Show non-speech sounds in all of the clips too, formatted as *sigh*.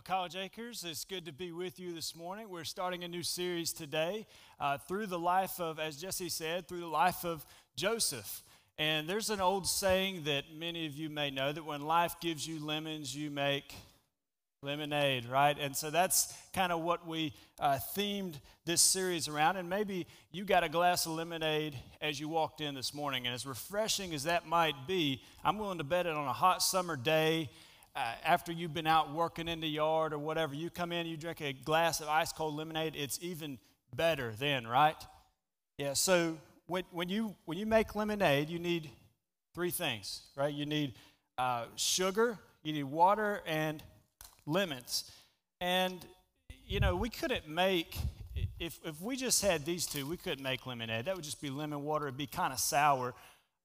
Well, College Acres, it's good to be with you this morning. We're starting a new series today uh, through the life of, as Jesse said, through the life of Joseph. And there's an old saying that many of you may know that when life gives you lemons, you make lemonade, right? And so that's kind of what we uh, themed this series around. And maybe you got a glass of lemonade as you walked in this morning. And as refreshing as that might be, I'm willing to bet it on a hot summer day after you've been out working in the yard or whatever, you come in, you drink a glass of ice cold lemonade, it's even better then, right? Yeah, so when, when, you, when you make lemonade, you need three things, right? You need uh, sugar, you need water, and lemons. And, you know, we couldn't make, if, if we just had these two, we couldn't make lemonade. That would just be lemon water, it'd be kind of sour.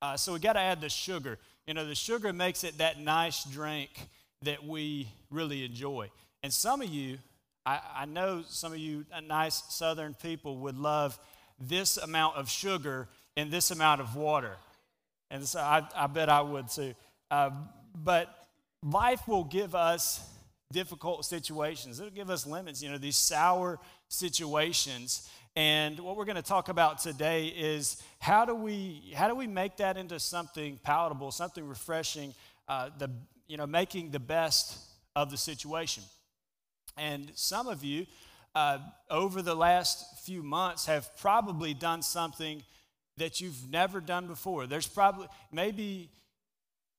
Uh, so we got to add the sugar. You know, the sugar makes it that nice drink that we really enjoy. And some of you, I, I know some of you nice southern people would love this amount of sugar and this amount of water. And so I, I bet I would too. Uh, but life will give us difficult situations. It'll give us limits, you know, these sour situations. And what we're going to talk about today is how do we how do we make that into something palatable, something refreshing, uh, the you know making the best of the situation. And some of you uh, over the last few months have probably done something that you've never done before. There's probably maybe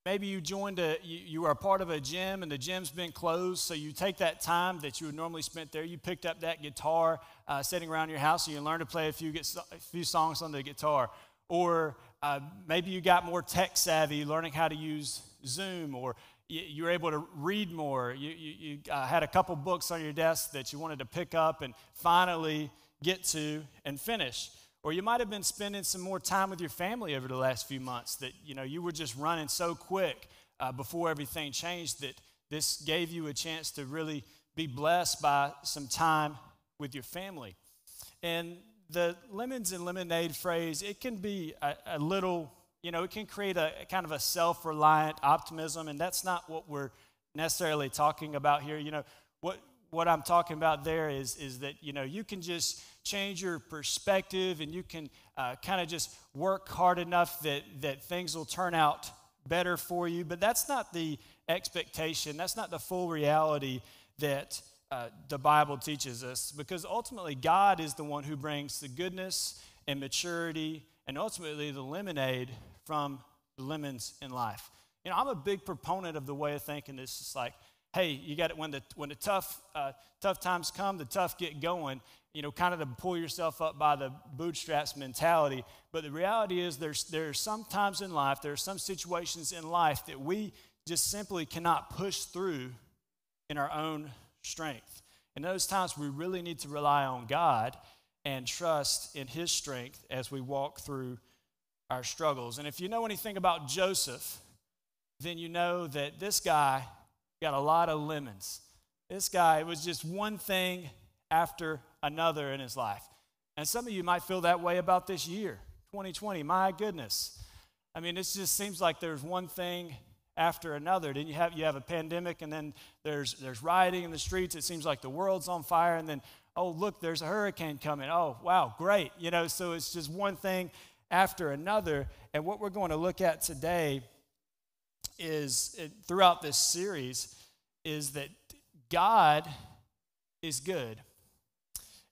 Maybe you joined a, you, you are part of a gym and the gym's been closed, so you take that time that you would normally spent there, you picked up that guitar uh, sitting around your house, and you learn to play a few, a few songs on the guitar. Or uh, maybe you got more tech savvy, learning how to use Zoom, or you, you were able to read more. You, you, you uh, had a couple books on your desk that you wanted to pick up and finally get to and finish. Or you might have been spending some more time with your family over the last few months that, you know, you were just running so quick uh, before everything changed that this gave you a chance to really be blessed by some time with your family. And the lemons and lemonade phrase, it can be a, a little, you know, it can create a, a kind of a self reliant optimism, and that's not what we're necessarily talking about here. You know, what, what I'm talking about there is, is that, you know, you can just change your perspective and you can uh, kind of just work hard enough that, that things will turn out better for you. But that's not the expectation, that's not the full reality that uh, the Bible teaches us because ultimately God is the one who brings the goodness and maturity and ultimately the lemonade from the lemons in life. You know, I'm a big proponent of the way of thinking. It's like, hey, you got it when the when the tough uh, tough times come, the tough get going you know, kind of to pull yourself up by the bootstraps mentality. But the reality is, there's, there are some times in life, there are some situations in life that we just simply cannot push through in our own strength. In those times, we really need to rely on God and trust in His strength as we walk through our struggles. And if you know anything about Joseph, then you know that this guy got a lot of lemons. This guy was just one thing after another in his life. And some of you might feel that way about this year, 2020. My goodness. I mean, it just seems like there's one thing after another. Then you have you have a pandemic, and then there's there's rioting in the streets. It seems like the world's on fire, and then oh look, there's a hurricane coming. Oh wow, great. You know, so it's just one thing after another. And what we're going to look at today is throughout this series is that God is good.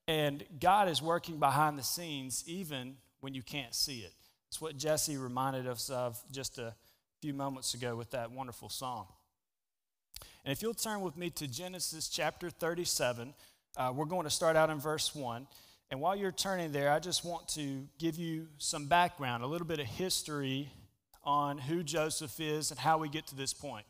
And God is working behind the scenes even when you can't see it. It's what Jesse reminded us of just a few moments ago with that wonderful song. And if you'll turn with me to Genesis chapter 37, uh, we're going to start out in verse 1. And while you're turning there, I just want to give you some background, a little bit of history on who Joseph is and how we get to this point.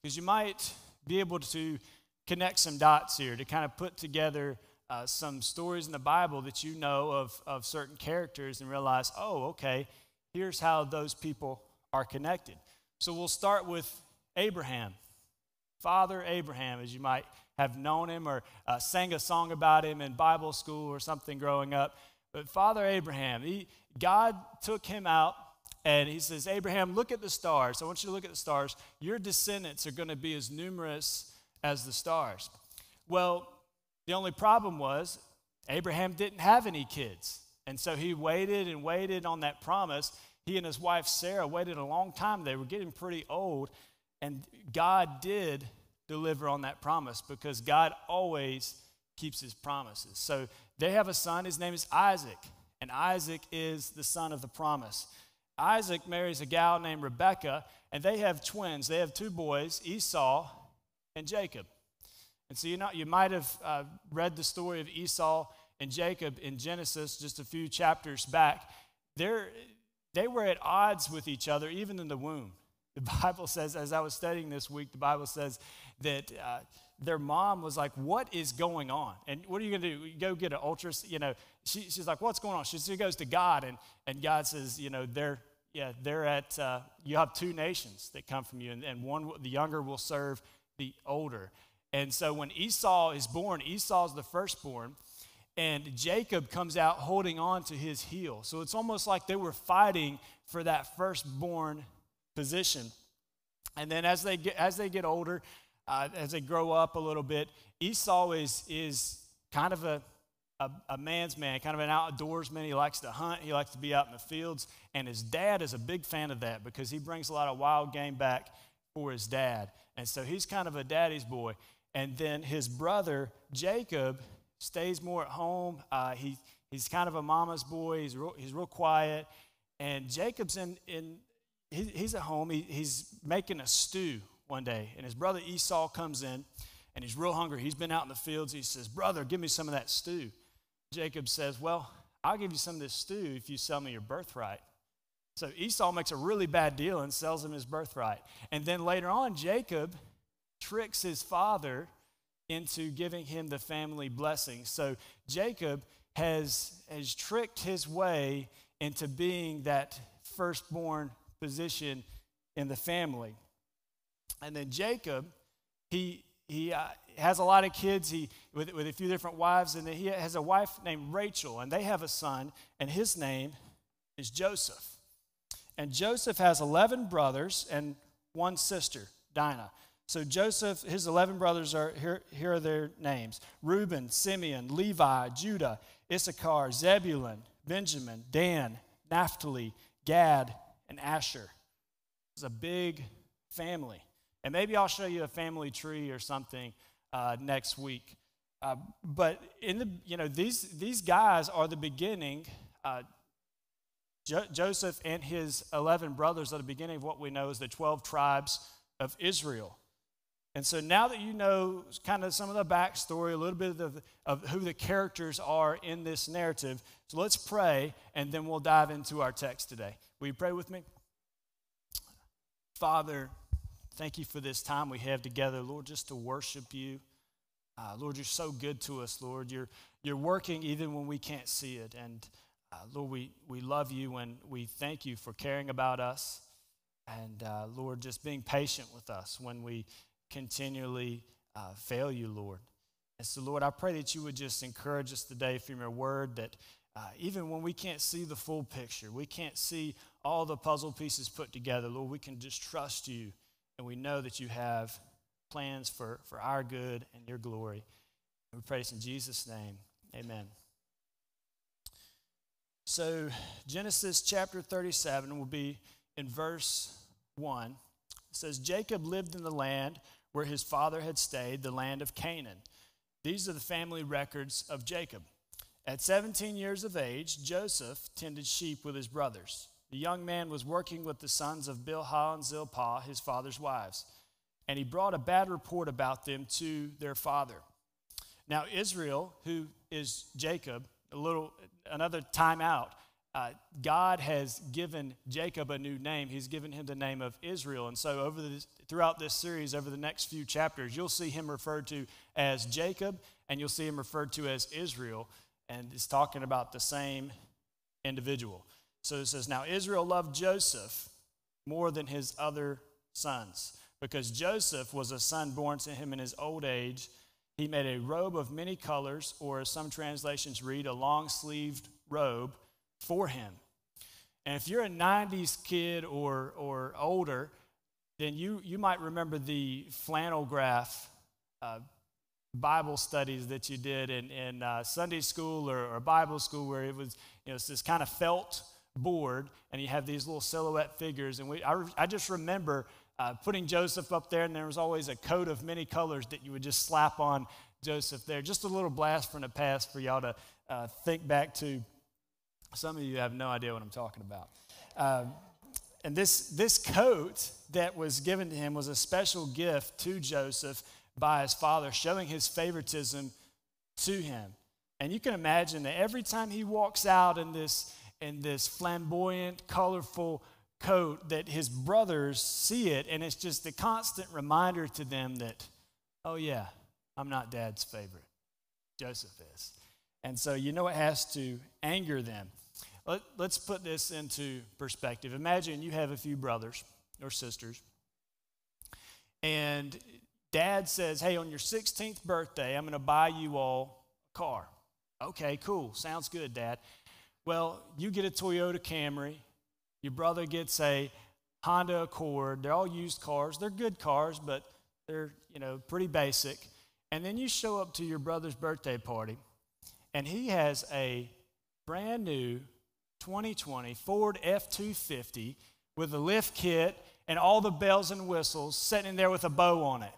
Because you might be able to connect some dots here to kind of put together uh, some stories in the Bible that you know of, of certain characters and realize, oh, okay, here's how those people are connected. So we'll start with Abraham. Father Abraham, as you might have known him or uh, sang a song about him in Bible school or something growing up. But Father Abraham, he, God took him out and he says, Abraham, look at the stars. I want you to look at the stars. Your descendants are going to be as numerous as the stars. Well, the only problem was Abraham didn't have any kids. And so he waited and waited on that promise. He and his wife Sarah waited a long time. They were getting pretty old. And God did deliver on that promise because God always keeps his promises. So they have a son. His name is Isaac. And Isaac is the son of the promise. Isaac marries a gal named Rebekah, and they have twins. They have two boys, Esau and Jacob. And so you know, you might have uh, read the story of Esau and Jacob in Genesis just a few chapters back. They're, they were at odds with each other even in the womb. The *laughs* Bible says, as I was studying this week, the Bible says that uh, their mom was like, What is going on? And what are you going to do? Go get an ultrasound? You know, she, she's like, What's going on? She, she goes to God, and, and God says, You know, they're, yeah, they're at, uh, you have two nations that come from you, and, and one, the younger will serve the older. And so when Esau is born, Esau's the firstborn, and Jacob comes out holding on to his heel. So it's almost like they were fighting for that firstborn position. And then as they get, as they get older, uh, as they grow up a little bit, Esau is, is kind of a, a, a, man's man, kind of an outdoorsman. He likes to hunt, he likes to be out in the fields. And his dad is a big fan of that because he brings a lot of wild game back for his dad. And so he's kind of a daddy's boy. And then his brother, Jacob, stays more at home. Uh, he, he's kind of a mama's boy, he's real, he's real quiet. And Jacob's in, in he, he's at home, he, he's making a stew one day. And his brother Esau comes in and he's real hungry. He's been out in the fields. He says, Brother, give me some of that stew. Jacob says, Well, I'll give you some of this stew if you sell me your birthright. So Esau makes a really bad deal and sells him his birthright. And then later on, Jacob tricks his father into giving him the family blessing. So Jacob has, has tricked his way into being that firstborn position in the family. And then Jacob, he, he uh, has a lot of kids he, with, with a few different wives, and then he has a wife named Rachel, and they have a son, and his name is Joseph. And Joseph has 11 brothers and one sister, Dinah. So Joseph, his 11 brothers are here, here are their names Reuben, Simeon, Levi, Judah, Issachar, Zebulun, Benjamin, Dan, Naphtali, Gad, and Asher. It's a big family. And maybe I'll show you a family tree or something uh, next week. Uh, but in the, you know, these, these guys are the beginning. Uh, jo- Joseph and his 11 brothers are the beginning of what we know as the 12 tribes of Israel. And so now that you know kind of some of the backstory, a little bit of, the, of who the characters are in this narrative, so let's pray and then we'll dive into our text today. Will you pray with me? Father, thank you for this time we have together, Lord, just to worship you. Uh, Lord, you're so good to us, Lord. You're, you're working even when we can't see it. And uh, Lord, we, we love you and we thank you for caring about us. And uh, Lord, just being patient with us when we continually uh, fail you, Lord. And so, Lord, I pray that you would just encourage us today from your word that uh, even when we can't see the full picture, we can't see all the puzzle pieces put together, Lord, we can just trust you and we know that you have plans for, for our good and your glory. And we pray this in Jesus' name. Amen. So, Genesis chapter 37 will be in verse 1. It says, Jacob lived in the land where his father had stayed, the land of Canaan. These are the family records of Jacob. At 17 years of age, Joseph tended sheep with his brothers. The young man was working with the sons of Bilhah and Zilpah, his father's wives, and he brought a bad report about them to their father. Now, Israel, who is Jacob, a little another time out, uh, God has given Jacob a new name. He's given him the name of Israel. And so, over this, throughout this series, over the next few chapters, you'll see him referred to as Jacob and you'll see him referred to as Israel. And it's talking about the same individual. So it says, Now Israel loved Joseph more than his other sons, because Joseph was a son born to him in his old age. He made a robe of many colors, or as some translations read, a long sleeved robe for him. And if you're a 90s kid or, or older, then you, you might remember the flannel graph uh, Bible studies that you did in, in uh, Sunday school or, or, Bible school where it was, you know, it's this kind of felt board and you have these little silhouette figures. And we, I, I just remember uh, putting Joseph up there, and there was always a coat of many colors that you would just slap on Joseph there. Just a little blast from the past for y'all to uh, think back to. Some of you have no idea what I'm talking about. Uh, and this, this coat that was given to him was a special gift to Joseph by his father, showing his favoritism to him. And you can imagine that every time he walks out in this, in this flamboyant, colorful coat, that his brothers see it, and it's just a constant reminder to them that, oh, yeah, I'm not dad's favorite. Joseph is. And so you know it has to anger them. Let, us put this into perspective. Imagine you have a few brothers or sisters, and dad says, Hey, on your 16th birthday, I'm going to buy you all a car. Okay, cool. Sounds good, dad. Well, you get a Toyota Camry, your brother gets a Honda Accord. They're all used cars. They're good cars, but they're, you know, pretty basic. And then you show up to your brother's birthday party, and he has a brand new 2020 Ford F 250 with a lift kit and all the bells and whistles sitting there with a bow on it.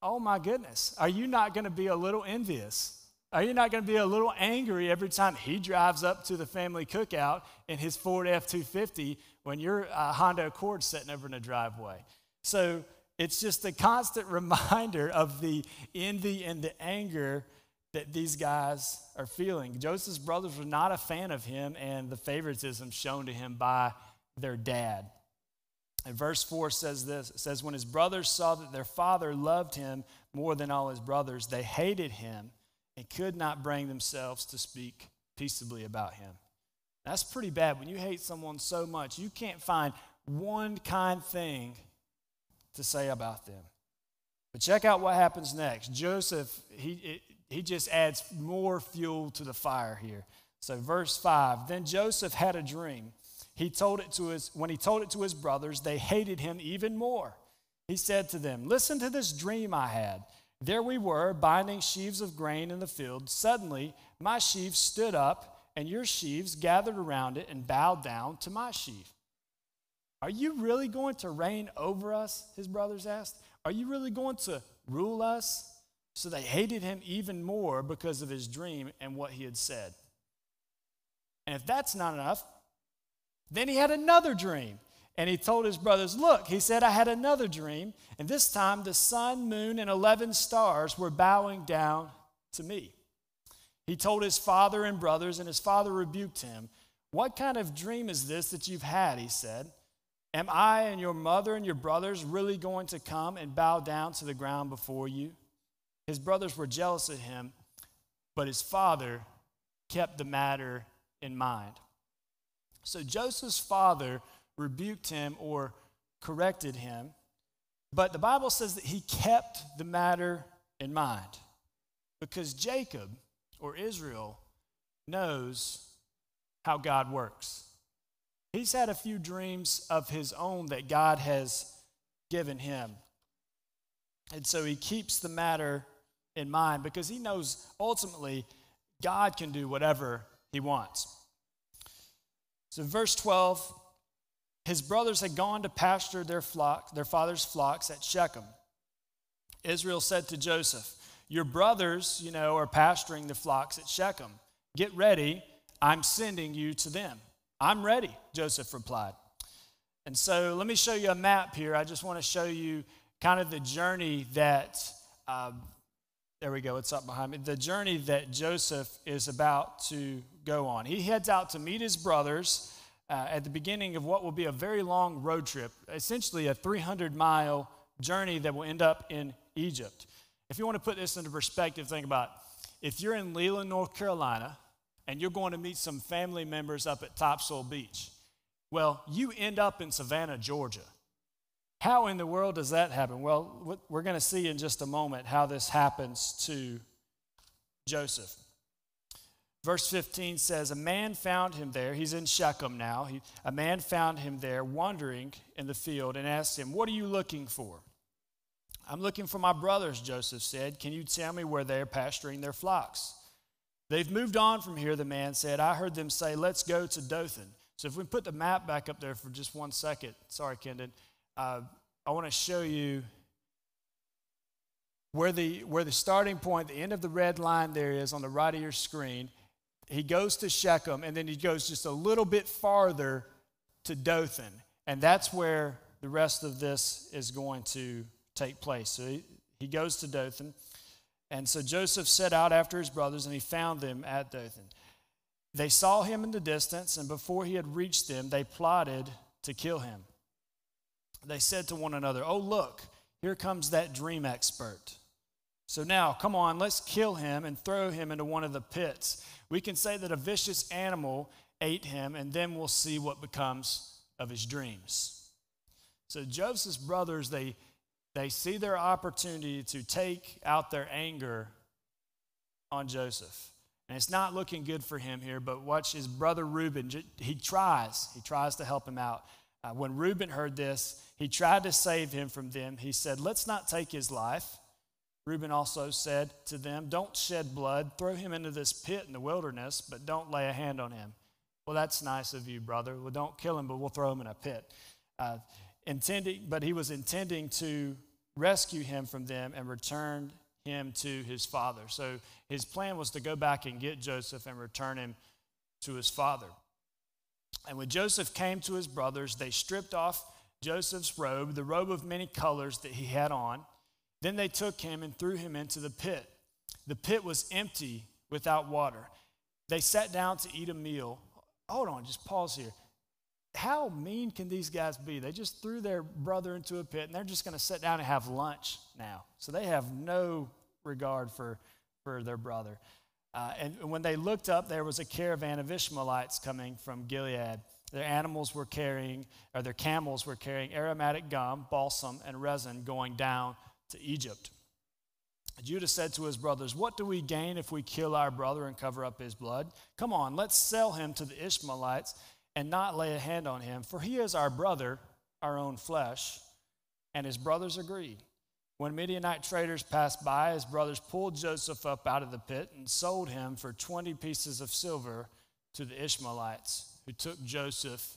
Oh my goodness. Are you not going to be a little envious? Are you not going to be a little angry every time he drives up to the family cookout in his Ford F 250 when your uh, Honda Accord's sitting over in the driveway? So it's just a constant *laughs* reminder of the envy and the anger that these guys are feeling. Joseph's brothers were not a fan of him and the favoritism shown to him by their dad. And verse 4 says this it says, When his brothers saw that their father loved him more than all his brothers, they hated him and could not bring themselves to speak peaceably about him. That's pretty bad. When you hate someone so much, you can't find one kind thing to say about them. But check out what happens next. Joseph, he, he just adds more fuel to the fire here. So, verse 5 Then Joseph had a dream. He told it to his, when he told it to his brothers, they hated him even more. He said to them, Listen to this dream I had. There we were, binding sheaves of grain in the field. Suddenly, my sheaves stood up, and your sheaves gathered around it and bowed down to my sheaf. Are you really going to reign over us? His brothers asked. Are you really going to rule us? So they hated him even more because of his dream and what he had said. And if that's not enough, then he had another dream. And he told his brothers, Look, he said, I had another dream, and this time the sun, moon, and 11 stars were bowing down to me. He told his father and brothers, and his father rebuked him. What kind of dream is this that you've had? He said. Am I and your mother and your brothers really going to come and bow down to the ground before you? His brothers were jealous of him, but his father kept the matter in mind. So Joseph's father rebuked him or corrected him, but the Bible says that he kept the matter in mind because Jacob or Israel knows how God works. He's had a few dreams of his own that God has given him. And so he keeps the matter in mind because he knows ultimately God can do whatever he wants. So, verse 12 his brothers had gone to pasture their flock, their father's flocks at Shechem. Israel said to Joseph, Your brothers, you know, are pasturing the flocks at Shechem. Get ready, I'm sending you to them. I'm ready, Joseph replied. And so let me show you a map here. I just want to show you kind of the journey that um, there we go, it's up behind me. The journey that Joseph is about to go on. He heads out to meet his brothers uh, at the beginning of what will be a very long road trip, essentially a 300 mile journey that will end up in Egypt. If you want to put this into perspective, think about if you're in Leland, North Carolina, and you're going to meet some family members up at Topsail Beach. Well, you end up in Savannah, Georgia. How in the world does that happen? Well, we're going to see in just a moment how this happens to Joseph. Verse 15 says, A man found him there. He's in Shechem now. He, a man found him there wandering in the field and asked him, What are you looking for? I'm looking for my brothers, Joseph said. Can you tell me where they're pasturing their flocks? They've moved on from here, the man said. I heard them say, Let's go to Dothan. So if we put the map back up there for just one second, sorry, Kendon, uh, I want to show you where the, where the starting point, the end of the red line there is on the right of your screen. He goes to Shechem, and then he goes just a little bit farther to Dothan. And that's where the rest of this is going to take place. So he, he goes to Dothan. And so Joseph set out after his brothers, and he found them at Dothan. They saw him in the distance, and before he had reached them, they plotted to kill him. They said to one another, Oh, look, here comes that dream expert. So now, come on, let's kill him and throw him into one of the pits. We can say that a vicious animal ate him, and then we'll see what becomes of his dreams. So Joseph's brothers, they, they see their opportunity to take out their anger on Joseph. And it's not looking good for him here, but watch his brother Reuben. He tries. He tries to help him out. Uh, when Reuben heard this, he tried to save him from them. He said, Let's not take his life. Reuben also said to them, Don't shed blood. Throw him into this pit in the wilderness, but don't lay a hand on him. Well, that's nice of you, brother. Well, don't kill him, but we'll throw him in a pit. Uh, intending, but he was intending to rescue him from them and return him to his father. So his plan was to go back and get Joseph and return him to his father. And when Joseph came to his brothers, they stripped off Joseph's robe, the robe of many colors that he had on. Then they took him and threw him into the pit. The pit was empty without water. They sat down to eat a meal. Hold on, just pause here. How mean can these guys be? They just threw their brother into a pit and they're just going to sit down and have lunch now. So they have no regard for, for their brother. Uh, and when they looked up, there was a caravan of Ishmaelites coming from Gilead. Their animals were carrying, or their camels were carrying aromatic gum, balsam, and resin going down to Egypt. Judah said to his brothers, What do we gain if we kill our brother and cover up his blood? Come on, let's sell him to the Ishmaelites and not lay a hand on him, for he is our brother, our own flesh. And his brothers agreed. When Midianite traders passed by, his brothers pulled Joseph up out of the pit and sold him for 20 pieces of silver to the Ishmaelites, who took Joseph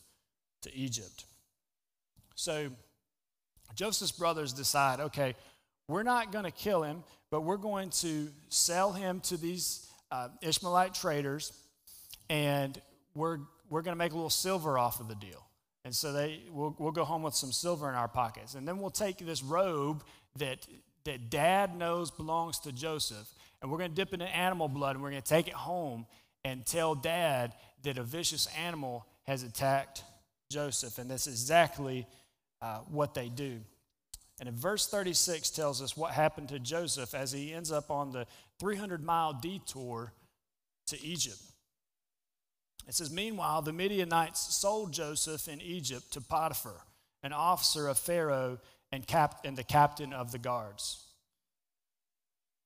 to Egypt. So Joseph's brothers decide okay, we're not going to kill him, but we're going to sell him to these uh, Ishmaelite traders, and we're, we're going to make a little silver off of the deal. And so they, we'll, we'll go home with some silver in our pockets. And then we'll take this robe that, that dad knows belongs to Joseph, and we're going to dip it in animal blood, and we're going to take it home and tell dad that a vicious animal has attacked Joseph. And that's exactly uh, what they do. And in verse 36 tells us what happened to Joseph as he ends up on the 300 mile detour to Egypt. It says, Meanwhile, the Midianites sold Joseph in Egypt to Potiphar, an officer of Pharaoh and, cap- and the captain of the guards.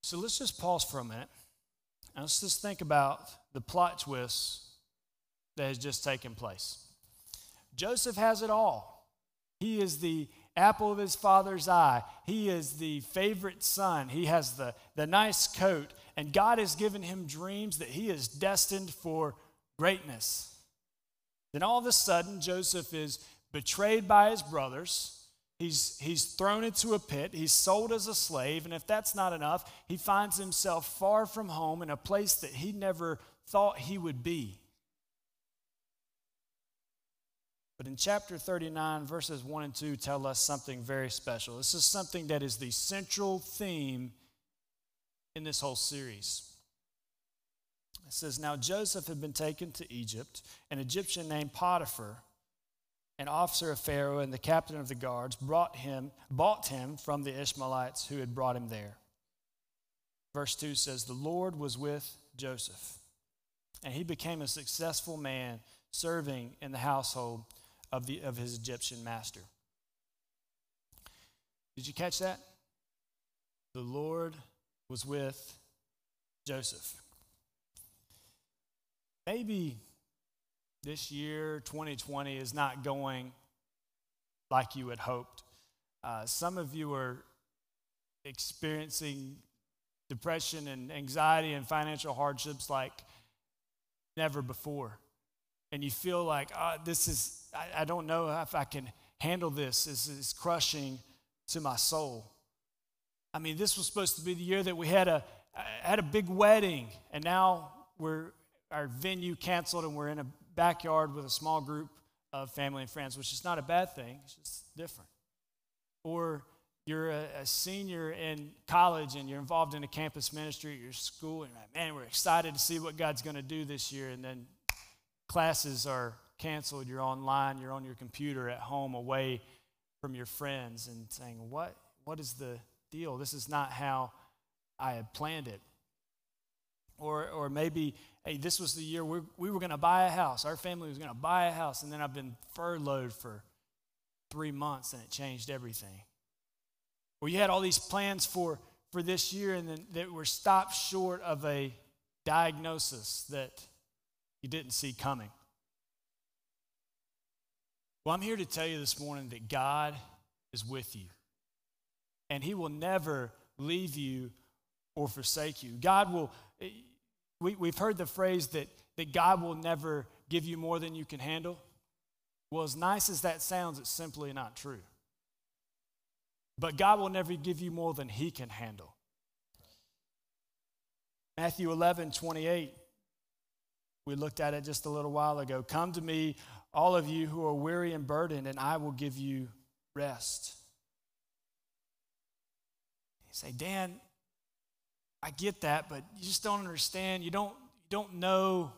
So let's just pause for a minute and let's just think about the plot twist that has just taken place. Joseph has it all. He is the apple of his father's eye. He is the favorite son. He has the, the nice coat. And God has given him dreams that he is destined for greatness. Then all of a sudden, Joseph is betrayed by his brothers. He's, he's thrown into a pit. He's sold as a slave. And if that's not enough, he finds himself far from home in a place that he never thought he would be. But in chapter 39, verses 1 and 2 tell us something very special. This is something that is the central theme in this whole series. It says, Now Joseph had been taken to Egypt. An Egyptian named Potiphar, an officer of Pharaoh and the captain of the guards, brought him, bought him from the Ishmaelites who had brought him there. Verse 2 says, The Lord was with Joseph, and he became a successful man serving in the household of, the, of his Egyptian master. Did you catch that? The Lord was with Joseph. Maybe this year, 2020, is not going like you had hoped. Uh, some of you are experiencing depression and anxiety and financial hardships like never before. And you feel like, oh, this is, I, I don't know if I can handle this. This is crushing to my soul. I mean, this was supposed to be the year that we had a, had a big wedding, and now we're, our venue canceled and we're in a backyard with a small group of family and friends, which is not a bad thing, it's just different. Or you're a, a, senior in college and you're involved in a campus ministry at your school, and like, man, we're excited to see what God's going to do this year. And then classes are canceled, you're online, you're on your computer at home away from your friends and saying, What, what is the deal? This is not how I had planned it. Or, or maybe, hey, this was the year we, we were going to buy a house. Our family was going to buy a house, and then I've been furloughed for three months, and it changed everything. Or you had all these plans for, for this year, and then that were stopped short of a diagnosis that you didn't see coming. Well, I'm here to tell you this morning that God is with you, and He will never leave you or forsake you. God will, we, we've heard the phrase that, that God will never give you more than you can handle. Well, as nice as that sounds, it's simply not true. But God will never give you more than He can handle. Matthew 11, 28, we looked at it just a little while ago. Come to me, all of you who are weary and burdened, and I will give you rest. You say, Dan, I get that, but you just don't understand. You don't, you don't know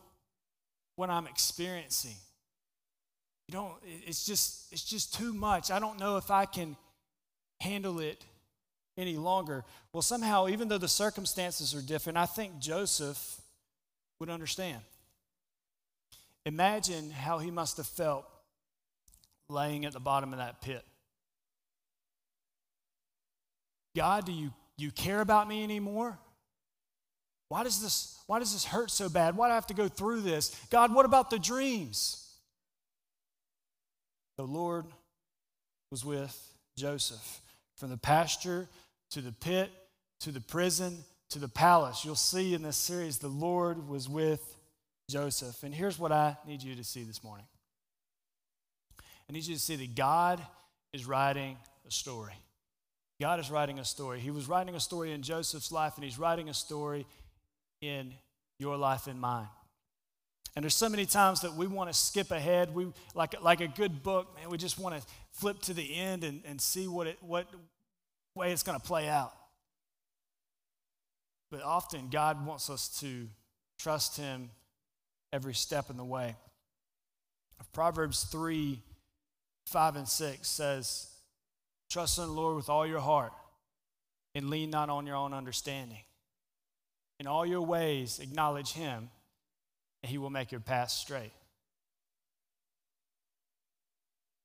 what I'm experiencing. You don't, it's just, it's just too much. I don't know if I can handle it any longer. Well, somehow, even though the circumstances are different, I think Joseph would understand. Imagine how he must have felt laying at the bottom of that pit. God, do you, you care about me anymore? Why does, this, why does this hurt so bad? Why do I have to go through this? God, what about the dreams? The Lord was with Joseph. From the pasture to the pit to the prison to the palace, you'll see in this series the Lord was with Joseph. And here's what I need you to see this morning I need you to see that God is writing a story. God is writing a story. He was writing a story in Joseph's life, and He's writing a story in your life and mine. And there's so many times that we want to skip ahead. We like like a good book, man. We just want to flip to the end and, and see what it what way it's going to play out. But often God wants us to trust Him every step in the way. Proverbs 3 5 and 6 says, Trust in the Lord with all your heart and lean not on your own understanding. In all your ways, acknowledge him, and he will make your path straight.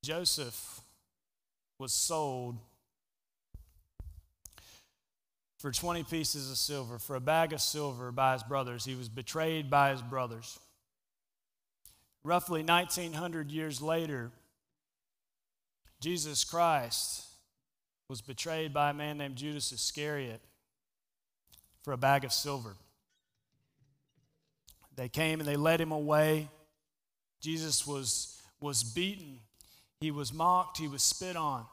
Joseph was sold for 20 pieces of silver, for a bag of silver by his brothers. He was betrayed by his brothers. Roughly 1900 years later, Jesus Christ was betrayed by a man named Judas Iscariot for a bag of silver. They came and they led him away. Jesus was, was beaten, he was mocked, he was spit on.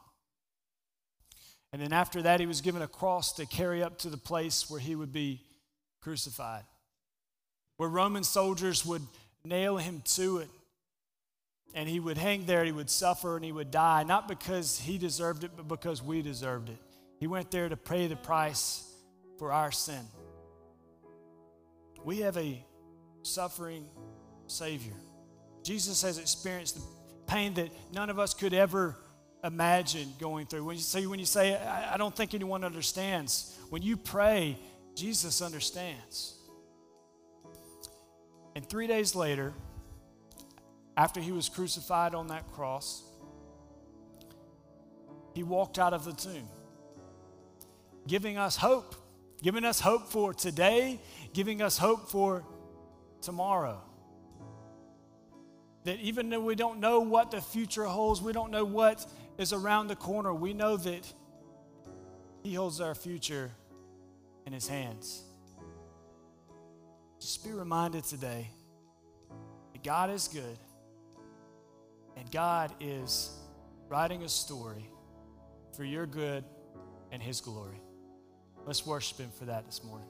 And then after that, he was given a cross to carry up to the place where he would be crucified, where Roman soldiers would nail him to it. And he would hang there, he would suffer, and he would die, not because he deserved it, but because we deserved it. He went there to pay the price for our sin. We have a suffering Savior. Jesus has experienced the pain that none of us could ever imagine going through. When you say, when you say I, I don't think anyone understands, when you pray, Jesus understands. And three days later, after he was crucified on that cross, he walked out of the tomb, giving us hope giving us hope for today, giving us hope for tomorrow. That even though we don't know what the future holds, we don't know what is around the corner, we know that He holds our future in His hands. Just be reminded today that God is good and God is writing a story for your good and His glory. Let's worship Him for that this morning.